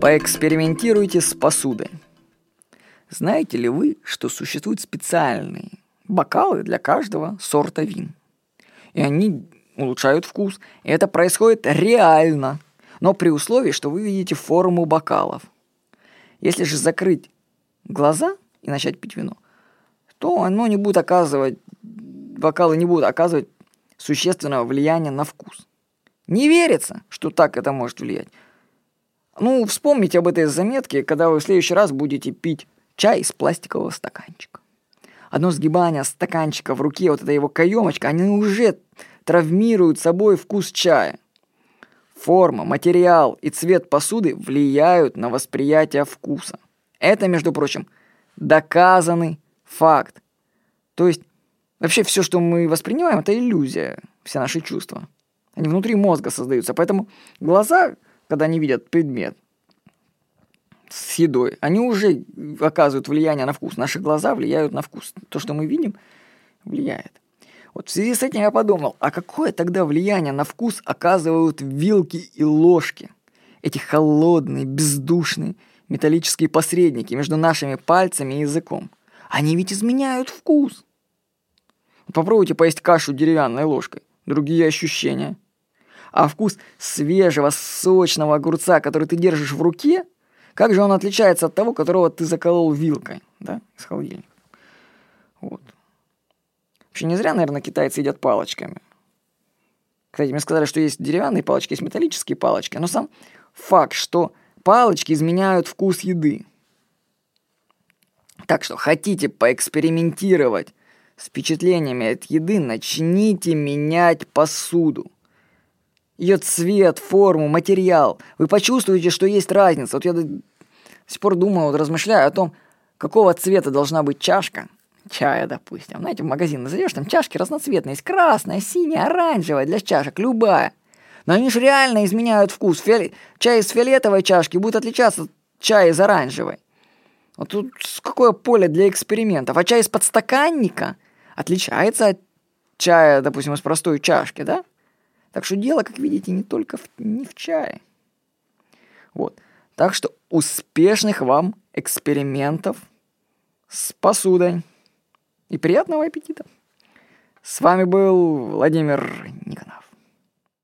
Поэкспериментируйте с посудой. Знаете ли вы, что существуют специальные бокалы для каждого сорта вин? И они улучшают вкус. И это происходит реально, но при условии, что вы видите форму бокалов. Если же закрыть глаза и начать пить вино, то оно не будет оказывать, бокалы не будут оказывать существенного влияния на вкус. Не верится, что так это может влиять. Ну, вспомните об этой заметке, когда вы в следующий раз будете пить чай из пластикового стаканчика. Одно сгибание стаканчика в руке, вот эта его каемочка, они уже травмируют собой вкус чая. Форма, материал и цвет посуды влияют на восприятие вкуса. Это, между прочим, доказанный факт. То есть вообще все, что мы воспринимаем, это иллюзия, все наши чувства. Они внутри мозга создаются. Поэтому глаза, когда они видят предмет с едой, они уже оказывают влияние на вкус. Наши глаза влияют на вкус. То, что мы видим, влияет. Вот в связи с этим я подумал, а какое тогда влияние на вкус оказывают вилки и ложки? Эти холодные, бездушные металлические посредники между нашими пальцами и языком. Они ведь изменяют вкус. Попробуйте поесть кашу деревянной ложкой. Другие ощущения. А вкус свежего, сочного огурца, который ты держишь в руке, как же он отличается от того, которого ты заколол вилкой, да, из холодильника. Вот. Вообще не зря, наверное, китайцы едят палочками. Кстати, мне сказали, что есть деревянные палочки, есть металлические палочки. Но сам факт, что палочки изменяют вкус еды. Так что хотите поэкспериментировать с впечатлениями от еды, начните менять посуду. Ее цвет, форму, материал. Вы почувствуете, что есть разница. Вот я до сих пор думаю, вот размышляю о том, какого цвета должна быть чашка – чая, допустим. Знаете, в магазин зайдешь, там чашки разноцветные, есть красная, синяя, оранжевая для чашек, любая. Но они же реально изменяют вкус. Фиол... Чай из фиолетовой чашки будет отличаться от чая из оранжевой. Вот тут какое поле для экспериментов. А чай из подстаканника отличается от чая, допустим, из простой чашки, да? Так что дело, как видите, не только в, не в чае. Вот. Так что успешных вам экспериментов с посудой и приятного аппетита. С вами был Владимир Никонов.